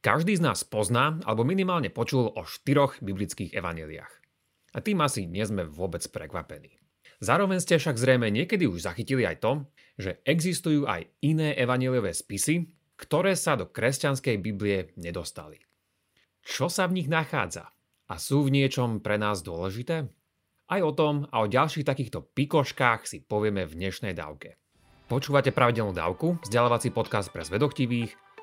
Každý z nás pozná alebo minimálne počul o štyroch biblických evaneliách. A tým asi nie sme vôbec prekvapení. Zároveň ste však zrejme niekedy už zachytili aj to, že existujú aj iné evaneliové spisy, ktoré sa do kresťanskej Biblie nedostali. Čo sa v nich nachádza? A sú v niečom pre nás dôležité? Aj o tom a o ďalších takýchto pikoškách si povieme v dnešnej dávke. Počúvate pravidelnú dávku, vzdelávací podcast pre zvedochtivých,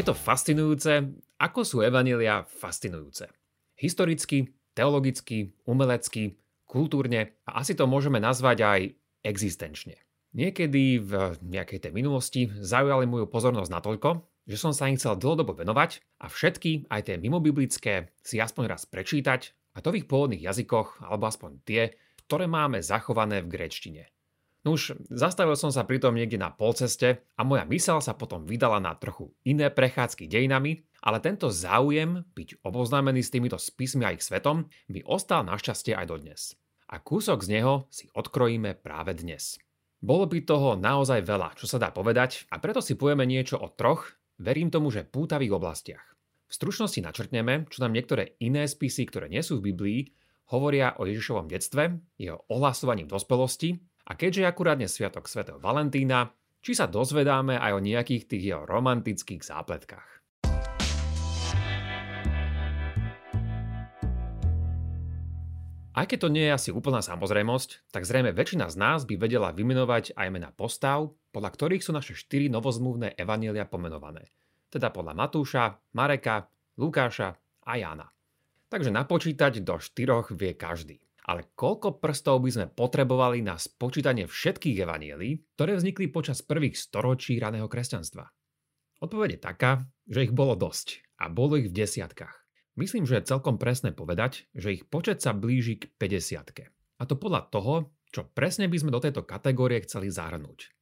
Je to fascinujúce, ako sú evanília fascinujúce. Historicky, teologicky, umelecky, kultúrne a asi to môžeme nazvať aj existenčne. Niekedy v nejakej tej minulosti zaujali moju pozornosť natoľko, že som sa im chcel dlhodobo venovať a všetky, aj tie mimobiblické, si aspoň raz prečítať a to v ich pôvodných jazykoch, alebo aspoň tie, ktoré máme zachované v gréčtine. No už zastavil som sa pritom niekde na polceste a moja mysel sa potom vydala na trochu iné prechádzky dejinami, ale tento záujem byť oboznámený s týmito spismi a ich svetom by ostal našťastie aj dodnes. A kúsok z neho si odkrojíme práve dnes. Bolo by toho naozaj veľa, čo sa dá povedať, a preto si povieme niečo o troch, verím tomu, že pútavých oblastiach. V stručnosti načrtneme, čo nám niektoré iné spisy, ktoré nie sú v Biblii, hovoria o Ježišovom detstve, jeho ohlasovaní v dospelosti a keďže je akurát dnes sviatok svätého Valentína, či sa dozvedáme aj o nejakých tých jeho romantických zápletkách. Aj keď to nie je asi úplná samozrejmosť, tak zrejme väčšina z nás by vedela vymenovať aj mena postav, podľa ktorých sú naše štyri novozmluvné evanielia pomenované. Teda podľa Matúša, Mareka, Lukáša a Jána. Takže napočítať do štyroch vie každý. Ale koľko prstov by sme potrebovali na spočítanie všetkých evanielí, ktoré vznikli počas prvých storočí raného kresťanstva? Odpoveď je taká, že ich bolo dosť a bolo ich v desiatkách. Myslím, že je celkom presné povedať, že ich počet sa blíži k 50. A to podľa toho, čo presne by sme do tejto kategórie chceli zahrnúť.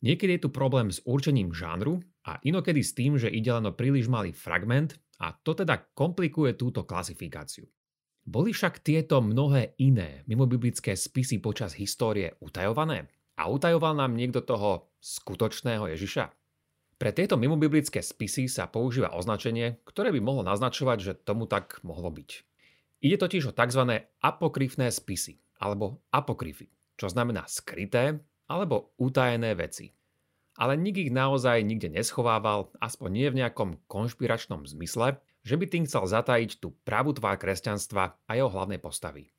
Niekedy je tu problém s určením žánru a inokedy s tým, že ide len o príliš malý fragment a to teda komplikuje túto klasifikáciu. Boli však tieto mnohé iné mimobiblické spisy počas histórie utajované? A utajoval nám niekto toho skutočného Ježiša? Pre tieto mimobiblické spisy sa používa označenie, ktoré by mohlo naznačovať, že tomu tak mohlo byť. Ide totiž o tzv. apokryfné spisy, alebo apokryfy, čo znamená skryté alebo utajené veci. Ale nik ich naozaj nikde neschovával, aspoň nie v nejakom konšpiračnom zmysle, že by tým chcel zatajiť tú pravú tvár kresťanstva a jeho hlavnej postavy.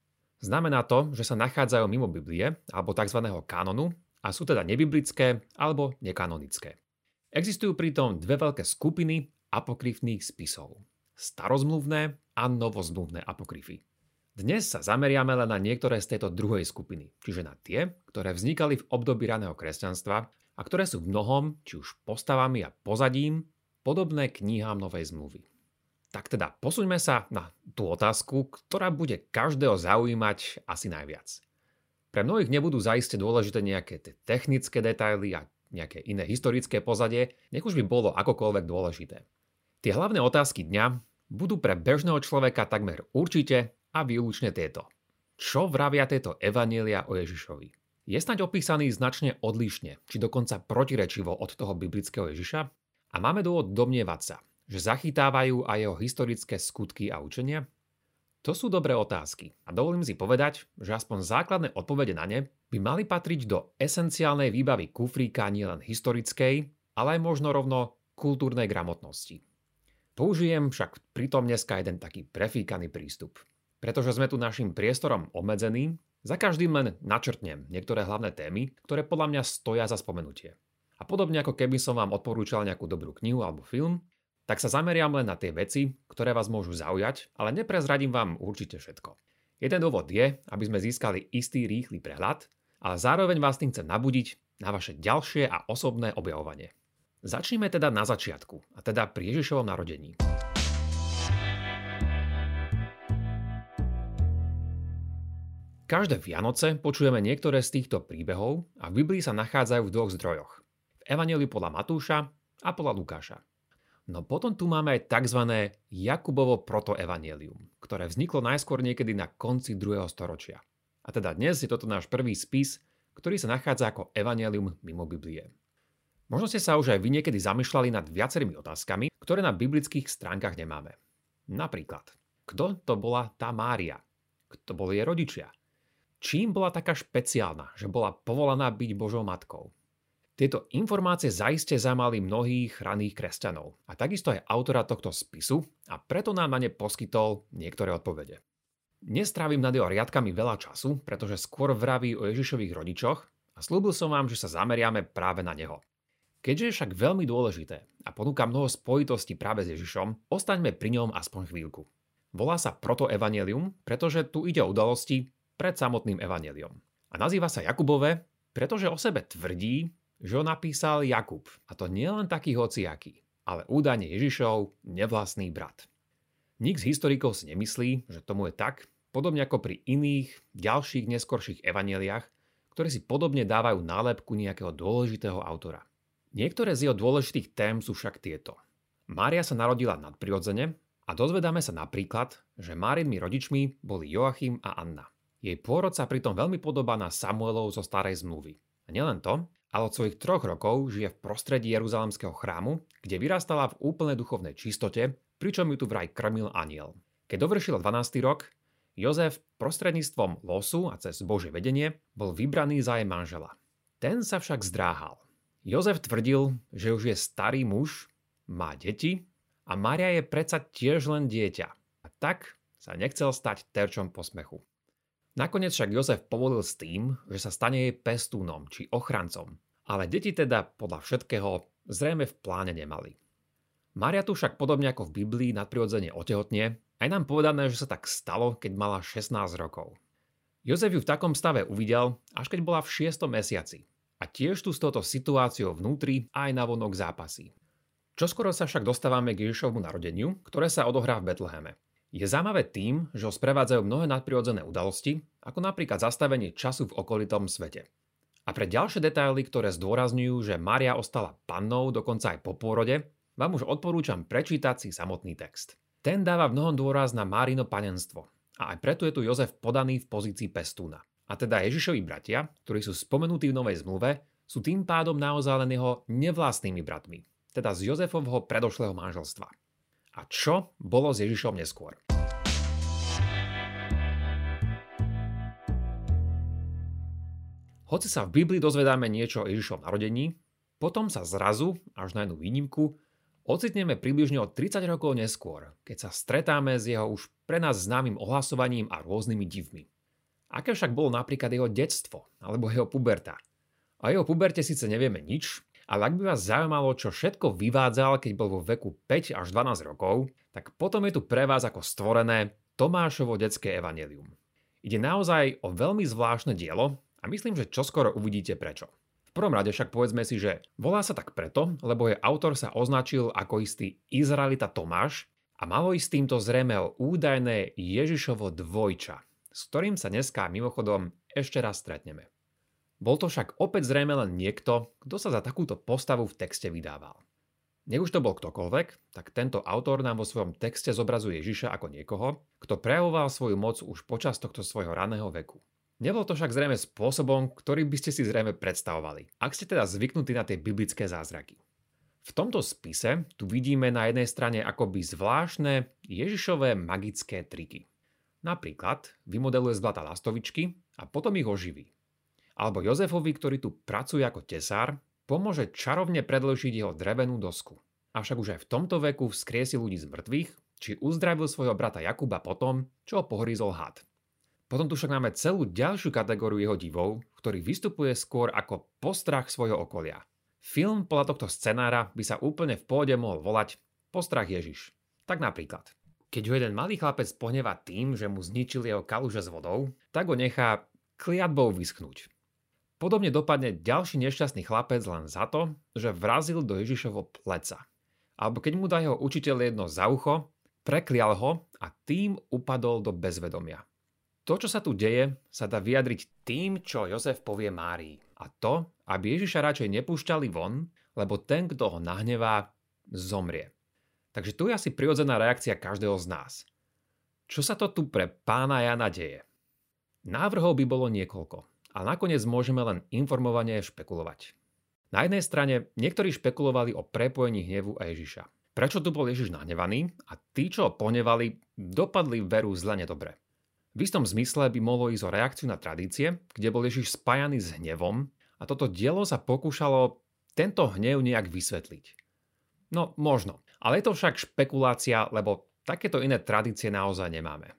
Znamená to, že sa nachádzajú mimo Biblie alebo tzv. kanonu a sú teda nebiblické alebo nekanonické. Existujú pritom dve veľké skupiny apokryfných spisov. Starozmluvné a novozmluvné apokryfy. Dnes sa zameriame len na niektoré z tejto druhej skupiny, čiže na tie, ktoré vznikali v období raného kresťanstva a ktoré sú v mnohom, či už postavami a pozadím, podobné knihám Novej zmluvy. Tak teda posuňme sa na tú otázku, ktorá bude každého zaujímať asi najviac. Pre mnohých nebudú zaiste dôležité nejaké technické detaily a nejaké iné historické pozadie, nech už by bolo akokoľvek dôležité. Tie hlavné otázky dňa budú pre bežného človeka takmer určite a výlučne tieto. Čo vravia tieto evanielia o Ježišovi? Je snaď opísaný značne odlišne, či dokonca protirečivo od toho biblického Ježiša? A máme dôvod domnievať sa, že zachytávajú aj jeho historické skutky a učenia? To sú dobré otázky a dovolím si povedať, že aspoň základné odpovede na ne by mali patriť do esenciálnej výbavy kufríka nielen historickej, ale aj možno rovno kultúrnej gramotnosti. Použijem však pritom dneska jeden taký prefíkaný prístup. Pretože sme tu našim priestorom obmedzení, za každým len načrtnem niektoré hlavné témy, ktoré podľa mňa stoja za spomenutie. A podobne ako keby som vám odporúčal nejakú dobrú knihu alebo film, tak sa zameriam len na tie veci, ktoré vás môžu zaujať, ale neprezradím vám určite všetko. Jeden dôvod je, aby sme získali istý rýchly prehľad, ale zároveň vás tým chcem nabudiť na vaše ďalšie a osobné objavovanie. Začneme teda na začiatku, a teda pri Ježišovom narodení. Každé Vianoce počujeme niektoré z týchto príbehov a v Biblii sa nachádzajú v dvoch zdrojoch. V Evangeliu podľa Matúša a podľa Lukáša. No potom tu máme aj tzv. Jakubovo protoevangelium, ktoré vzniklo najskôr niekedy na konci 2. storočia. A teda dnes je toto náš prvý spis, ktorý sa nachádza ako evangelium mimo Biblie. Možno ste sa už aj vy niekedy zamýšľali nad viacerými otázkami, ktoré na biblických stránkach nemáme. Napríklad, kto to bola tá Mária? Kto boli jej rodičia? Čím bola taká špeciálna, že bola povolaná byť Božou matkou? Tieto informácie zaiste zamali mnohých raných kresťanov a takisto aj autora tohto spisu a preto nám na ne poskytol niektoré odpovede. Nestrávim nad jeho riadkami veľa času, pretože skôr vraví o Ježišových rodičoch a slúbil som vám, že sa zameriame práve na neho. Keďže je však veľmi dôležité a ponúka mnoho spojitostí práve s Ježišom, ostaňme pri ňom aspoň chvíľku. Volá sa proto evanelium, pretože tu ide o udalosti, pred samotným evaneliom. A nazýva sa Jakubové, pretože o sebe tvrdí, že ho napísal Jakub. A to nie len taký hociaký, ale údajne Ježišov nevlastný brat. Nik z historikov si nemyslí, že tomu je tak, podobne ako pri iných, ďalších neskorších evaneliách, ktoré si podobne dávajú nálepku nejakého dôležitého autora. Niektoré z jeho dôležitých tém sú však tieto. Mária sa narodila nadprirodzene a dozvedáme sa napríklad, že Márinmi rodičmi boli Joachim a Anna. Jej pôrod sa pritom veľmi podobá na Samuelov zo starej zmluvy. A nielen to, ale od svojich troch rokov žije v prostredí Jeruzalemského chrámu, kde vyrastala v úplnej duchovnej čistote, pričom ju tu vraj krmil aniel. Keď dovršil 12. rok, Jozef prostredníctvom losu a cez Bože vedenie bol vybraný za jej manžela. Ten sa však zdráhal. Jozef tvrdil, že už je starý muž, má deti a Maria je predsa tiež len dieťa. A tak sa nechcel stať terčom posmechu. Nakoniec však Jozef povolil s tým, že sa stane jej pestúnom či ochrancom, ale deti teda podľa všetkého zrejme v pláne nemali. Maria tu však podobne ako v Biblii nadprirodzene otehotne, aj nám povedané, že sa tak stalo, keď mala 16 rokov. Jozef ju v takom stave uvidel, až keď bola v 6. mesiaci a tiež tu s touto situáciou vnútri aj na vonok zápasy. Čoskoro sa však dostávame k Ježišovmu narodeniu, ktoré sa odohrá v Betleheme. Je zaujímavé tým, že ho sprevádzajú mnohé nadprirodzené udalosti, ako napríklad zastavenie času v okolitom svete. A pre ďalšie detaily, ktoré zdôrazňujú, že Maria ostala pannou dokonca aj po pôrode, vám už odporúčam prečítať si samotný text. Ten dáva v mnohom dôraz na Márino panenstvo a aj preto je tu Jozef podaný v pozícii pestúna. A teda Ježišovi bratia, ktorí sú spomenutí v Novej zmluve, sú tým pádom naozaj len jeho nevlastnými bratmi, teda z Jozefovho predošlého manželstva. A čo bolo s Ježišom neskôr? Hoci sa v Biblii dozvedáme niečo o Ježišom narodení, potom sa zrazu, až na jednu výnimku, ocitneme približne o 30 rokov neskôr, keď sa stretáme s jeho už pre nás známym ohlasovaním a rôznymi divmi. Aké však bolo napríklad jeho detstvo alebo jeho puberta? O jeho puberte síce nevieme nič, ale ak by vás zaujímalo, čo všetko vyvádzal, keď bol vo veku 5 až 12 rokov, tak potom je tu pre vás ako stvorené Tomášovo detské evanelium. Ide naozaj o veľmi zvláštne dielo a myslím, že čoskoro uvidíte prečo. V prvom rade však povedzme si, že volá sa tak preto, lebo jej autor sa označil ako istý Izraelita Tomáš a malo ísť týmto zrejme o údajné Ježišovo dvojča, s ktorým sa dneska mimochodom ešte raz stretneme. Bol to však opäť zrejme len niekto, kto sa za takúto postavu v texte vydával. Nech už to bol ktokoľvek, tak tento autor nám vo svojom texte zobrazuje Ježiša ako niekoho, kto prejavoval svoju moc už počas tohto svojho raného veku. Nebol to však zrejme spôsobom, ktorý by ste si zrejme predstavovali, ak ste teda zvyknutí na tie biblické zázraky. V tomto spise tu vidíme na jednej strane akoby zvláštne Ježišové magické triky. Napríklad vymodeluje zlata lastovičky a potom ich oživí. Alebo Jozefovi, ktorý tu pracuje ako tesár, pomôže čarovne predložiť jeho drevenú dosku. Avšak už aj v tomto veku vzkriesi ľudí z mŕtvych, či uzdravil svojho brata Jakuba potom, čo ho pohryzol had. Potom tu však máme celú ďalšiu kategóriu jeho divov, ktorý vystupuje skôr ako postrach svojho okolia. Film podľa tohto scenára by sa úplne v pôde mohol volať Postrach Ježiš. Tak napríklad. Keď ho jeden malý chlapec pohneva tým, že mu zničili jeho kaluže s vodou, tak ho nechá kliatbou vyschnúť. Podobne dopadne ďalší nešťastný chlapec len za to, že vrazil do Ježišovo pleca. Alebo keď mu dá jeho učiteľ jedno za ucho, preklial ho a tým upadol do bezvedomia. To, čo sa tu deje, sa dá vyjadriť tým, čo Jozef povie Márii. A to, aby Ježiša radšej nepúšťali von, lebo ten, kto ho nahnevá, zomrie. Takže tu je asi prirodzená reakcia každého z nás. Čo sa to tu pre pána Jana deje? Návrhov by bolo niekoľko a nakoniec môžeme len informovane špekulovať. Na jednej strane niektorí špekulovali o prepojení hnevu a Ježiša. Prečo tu bol Ježiš nahnevaný a tí, čo ho ponevali, dopadli veru zle nedobre. V istom zmysle by mohlo ísť o reakciu na tradície, kde bol Ježiš spájaný s hnevom a toto dielo sa pokúšalo tento hnev nejak vysvetliť. No, možno. Ale je to však špekulácia, lebo takéto iné tradície naozaj nemáme.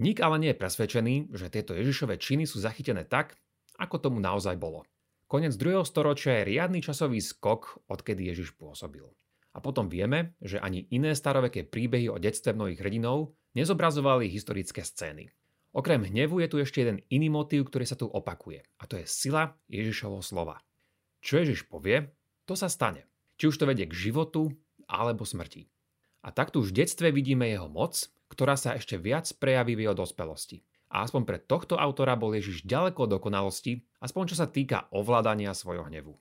Nik ale nie je presvedčený, že tieto Ježišové činy sú zachytené tak, ako tomu naozaj bolo. Konec 2. storočia je riadny časový skok, odkedy Ježiš pôsobil. A potom vieme, že ani iné staroveké príbehy o detstve mnohých hrdinov nezobrazovali historické scény. Okrem hnevu je tu ešte jeden iný motív, ktorý sa tu opakuje. A to je sila Ježišovho slova. Čo Ježiš povie, to sa stane. Či už to vedie k životu alebo smrti. A takto už v detstve vidíme jeho moc, ktorá sa ešte viac prejaví v jeho dospelosti. A aspoň pre tohto autora bol Ježiš ďaleko od dokonalosti, aspoň čo sa týka ovládania svojho hnevu.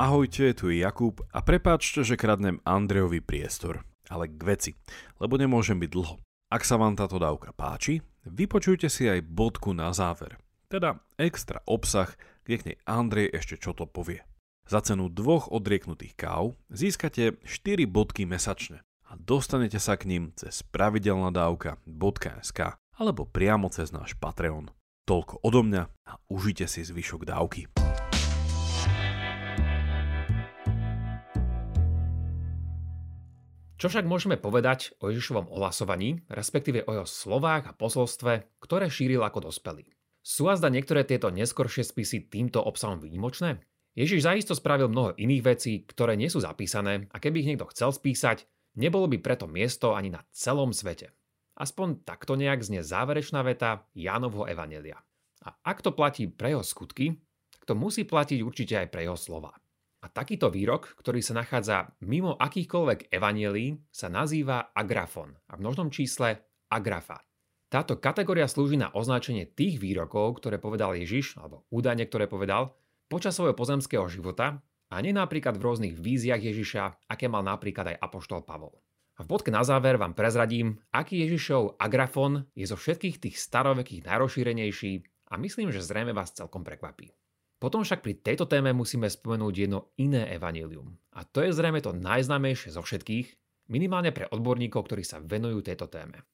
Ahojte, tu je Jakub a prepáčte, že kradnem Andrejovi priestor, ale k veci, lebo nemôžem byť dlho. Ak sa vám táto dávka páči, vypočujte si aj bodku na záver, teda extra obsah, kde k nej Andrej ešte čo to povie. Za cenu dvoch odrieknutých káv získate 4 bodky mesačne a dostanete sa k ním cez pravidelnadavka.sk alebo priamo cez náš Patreon. Toľko odo mňa a užite si zvyšok dávky. Čo však môžeme povedať o Ježišovom ohlasovaní, respektíve o jeho slovách a posolstve, ktoré šíril ako dospelý? Sú azda niektoré tieto neskoršie spisy týmto obsahom výnimočné? Ježiš zaisto spravil mnoho iných vecí, ktoré nie sú zapísané a keby ich niekto chcel spísať, Nebolo by preto miesto ani na celom svete. Aspoň takto nejak znie záverečná veta Jánovho Evanelia. A ak to platí pre jeho skutky, tak to musí platiť určite aj pre jeho slova. A takýto výrok, ktorý sa nachádza mimo akýchkoľvek evanielí, sa nazýva agrafon a v množnom čísle agrafa. Táto kategória slúži na označenie tých výrokov, ktoré povedal Ježiš, alebo údajne, ktoré povedal, počas svojho pozemského života a nie napríklad v rôznych víziách Ježiša, aké mal napríklad aj Apoštol Pavol. A v bodke na záver vám prezradím, aký Ježišov agrafon je zo všetkých tých starovekých najrozšírenejší a myslím, že zrejme vás celkom prekvapí. Potom však pri tejto téme musíme spomenúť jedno iné evanílium. A to je zrejme to najznámejšie zo všetkých, minimálne pre odborníkov, ktorí sa venujú tejto téme.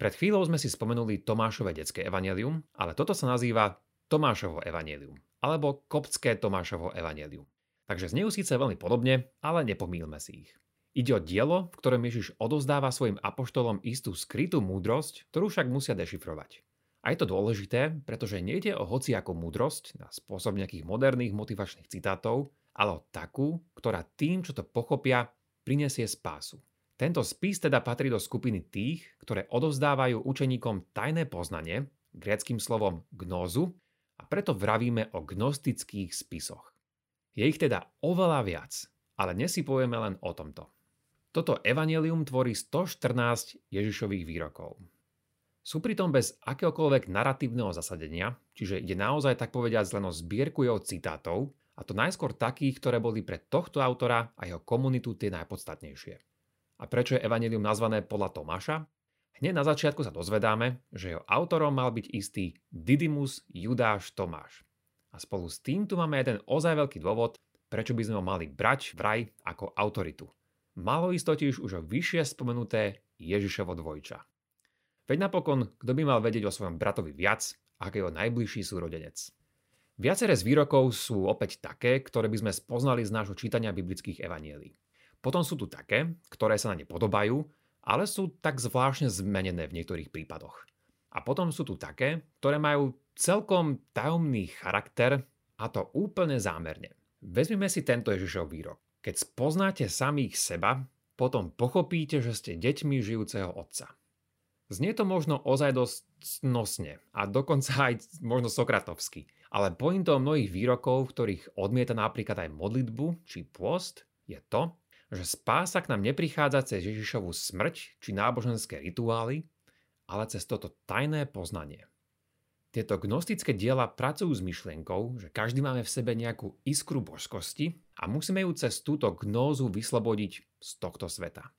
Pred chvíľou sme si spomenuli Tomášové detské evanílium, ale toto sa nazýva Tomášovo evanílium, alebo koptské Tomášovo evanílium. Takže znejú síce veľmi podobne, ale nepomílme si ich. Ide o dielo, v ktorom Ježiš odozdáva svojim apoštolom istú skrytú múdrosť, ktorú však musia dešifrovať. A je to dôležité, pretože nejde o hociakú múdrosť na spôsob nejakých moderných motivačných citátov, ale o takú, ktorá tým, čo to pochopia, prinesie spásu. Tento spis teda patrí do skupiny tých, ktoré odovzdávajú učeníkom tajné poznanie, gréckým slovom gnózu, a preto vravíme o gnostických spisoch. Je ich teda oveľa viac, ale dnes si povieme len o tomto. Toto evanelium tvorí 114 Ježišových výrokov. Sú pritom bez akéhokoľvek naratívneho zasadenia, čiže ide naozaj tak povediať len o zbierku jeho citátov, a to najskôr takých, ktoré boli pre tohto autora a jeho komunitu tie najpodstatnejšie. A prečo je evanelium nazvané podľa Tomáša? Hneď na začiatku sa dozvedáme, že jeho autorom mal byť istý Didymus Judáš Tomáš. A spolu s tým tu máme jeden ozaj veľký dôvod, prečo by sme ho mali brať vraj ako autoritu. Malo ísť už o vyššie spomenuté Ježišovo dvojča. Veď napokon, kto by mal vedieť o svojom bratovi viac, ako jeho najbližší súrodenec. Viaceré z výrokov sú opäť také, ktoré by sme spoznali z nášho čítania biblických evanielí. Potom sú tu také, ktoré sa na ne podobajú, ale sú tak zvláštne zmenené v niektorých prípadoch. A potom sú tu také, ktoré majú celkom tajomný charakter a to úplne zámerne. Vezmime si tento Ježišov výrok. Keď spoznáte samých seba, potom pochopíte, že ste deťmi žijúceho Otca. Znie to možno ozaj dosť snosne a dokonca aj možno sokratovsky, ale pointou mnohých výrokov, v ktorých odmieta napríklad aj modlitbu či pôst, je to, že spása k nám neprichádza cez Ježišovu smrť či náboženské rituály, ale cez toto tajné poznanie. Tieto gnostické diela pracujú s myšlienkou, že každý máme v sebe nejakú iskru božskosti a musíme ju cez túto gnózu vyslobodiť z tohto sveta.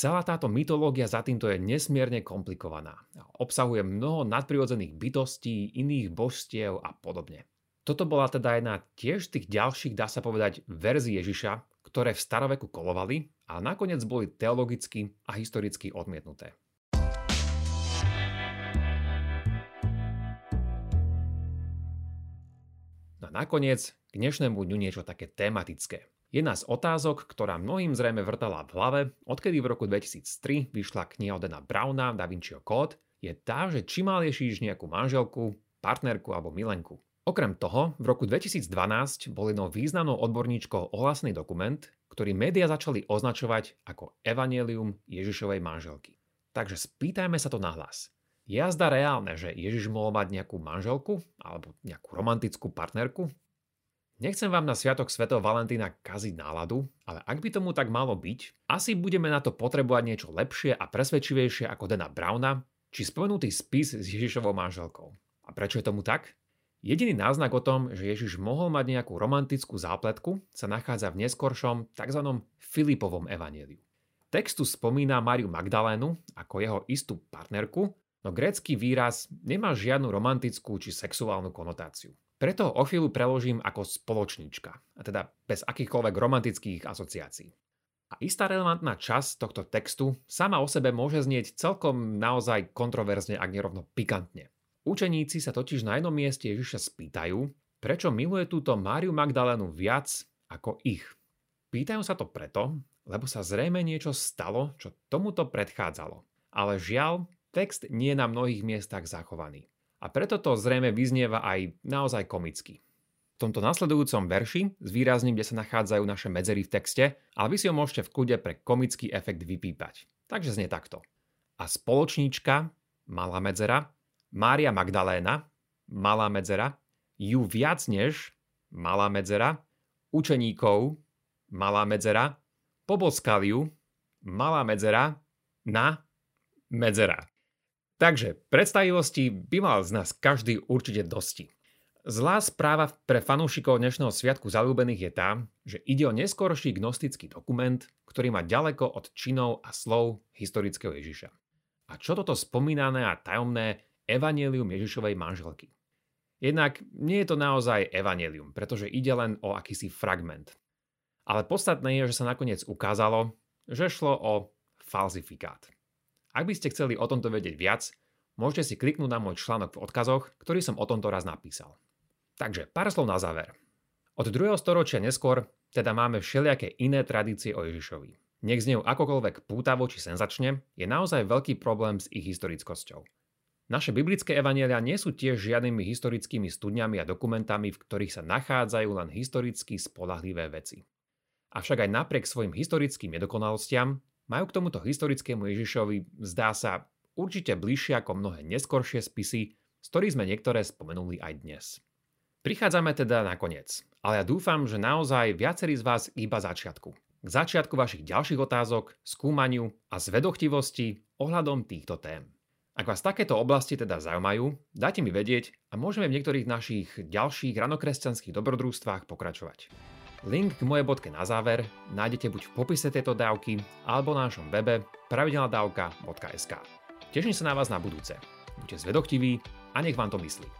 Celá táto mytológia za týmto je nesmierne komplikovaná. Obsahuje mnoho nadprirodzených bytostí, iných božstiev a podobne. Toto bola teda jedna tiež tých ďalších, dá sa povedať, verzií Ježiša, ktoré v staroveku kolovali a nakoniec boli teologicky a historicky odmietnuté. No a nakoniec k dnešnému dňu niečo také tematické. Jedna z otázok, ktorá mnohým zrejme vrtala v hlave, odkedy v roku 2003 vyšla kniha od Dana Browna Da Vinciho kód, je tá, že či mal Ježíš nejakú manželku, partnerku alebo milenku. Okrem toho, v roku 2012 bol jednou významnou odborníčkou ohlasný dokument, ktorý médiá začali označovať ako Evangelium Ježišovej manželky. Takže spýtajme sa to na hlas. Je jazda reálne, že Ježiš mohol mať nejakú manželku alebo nejakú romantickú partnerku? Nechcem vám na Sviatok Sv. Valentína kaziť náladu, ale ak by tomu tak malo byť, asi budeme na to potrebovať niečo lepšie a presvedčivejšie ako Dana Browna, či spomenutý spis s Ježišovou manželkou. A prečo je tomu tak? Jediný náznak o tom, že Ježiš mohol mať nejakú romantickú zápletku, sa nachádza v neskoršom tzv. Filipovom evaníliu. Textu spomína Mariu Magdalénu ako jeho istú partnerku, no grécky výraz nemá žiadnu romantickú či sexuálnu konotáciu. Preto o chvíľu preložím ako spoločníčka, a teda bez akýchkoľvek romantických asociácií. A istá relevantná časť tohto textu sama o sebe môže znieť celkom naozaj kontroverzne, ak nerovno pikantne. Učeníci sa totiž na jednom mieste Ježiša spýtajú, prečo miluje túto Máriu Magdalénu viac ako ich. Pýtajú sa to preto, lebo sa zrejme niečo stalo, čo tomuto predchádzalo. Ale žiaľ, text nie je na mnohých miestach zachovaný. A preto to zrejme vyznieva aj naozaj komicky. V tomto nasledujúcom verši zvýrazním, kde sa nachádzajú naše medzery v texte, ale vy si ho môžete v kľude pre komický efekt vypípať. Takže znie takto. A spoločníčka, malá medzera, Mária Magdaléna, malá medzera, ju viac než, malá medzera, učeníkov, malá medzera, poboskali ju, malá medzera, na medzera. Takže predstavivosti by mal z nás každý určite dosti. Zlá správa pre fanúšikov dnešného Sviatku zalúbených je tá, že ide o neskorší gnostický dokument, ktorý má ďaleko od činov a slov historického Ježiša. A čo toto spomínané a tajomné evanelium Ježišovej manželky. Jednak nie je to naozaj evanelium, pretože ide len o akýsi fragment. Ale podstatné je, že sa nakoniec ukázalo, že šlo o falzifikát. Ak by ste chceli o tomto vedieť viac, môžete si kliknúť na môj článok v odkazoch, ktorý som o tomto raz napísal. Takže pár slov na záver. Od 2. storočia neskôr teda máme všelijaké iné tradície o Ježišovi. Nech z akokoľvek pútavo či senzačne, je naozaj veľký problém s ich historickosťou. Naše biblické evanielia nie sú tiež žiadnymi historickými studňami a dokumentami, v ktorých sa nachádzajú len historicky spolahlivé veci. Avšak aj napriek svojim historickým nedokonalostiam majú k tomuto historickému Ježišovi, zdá sa, určite bližšie ako mnohé neskoršie spisy, z ktorých sme niektoré spomenuli aj dnes. Prichádzame teda na koniec, ale ja dúfam, že naozaj viacerí z vás iba začiatku. K začiatku vašich ďalších otázok, skúmaniu a zvedochtivosti ohľadom týchto tém. Ak vás takéto oblasti teda zaujímajú, dajte mi vedieť a môžeme v niektorých našich ďalších ranokresťanských dobrodružstvách pokračovať. Link k mojej bodke na záver nájdete buď v popise tejto dávky alebo na našom webe pravidelnadavka.sk. Teším sa na vás na budúce. Buďte zvedochtiví a nech vám to myslí.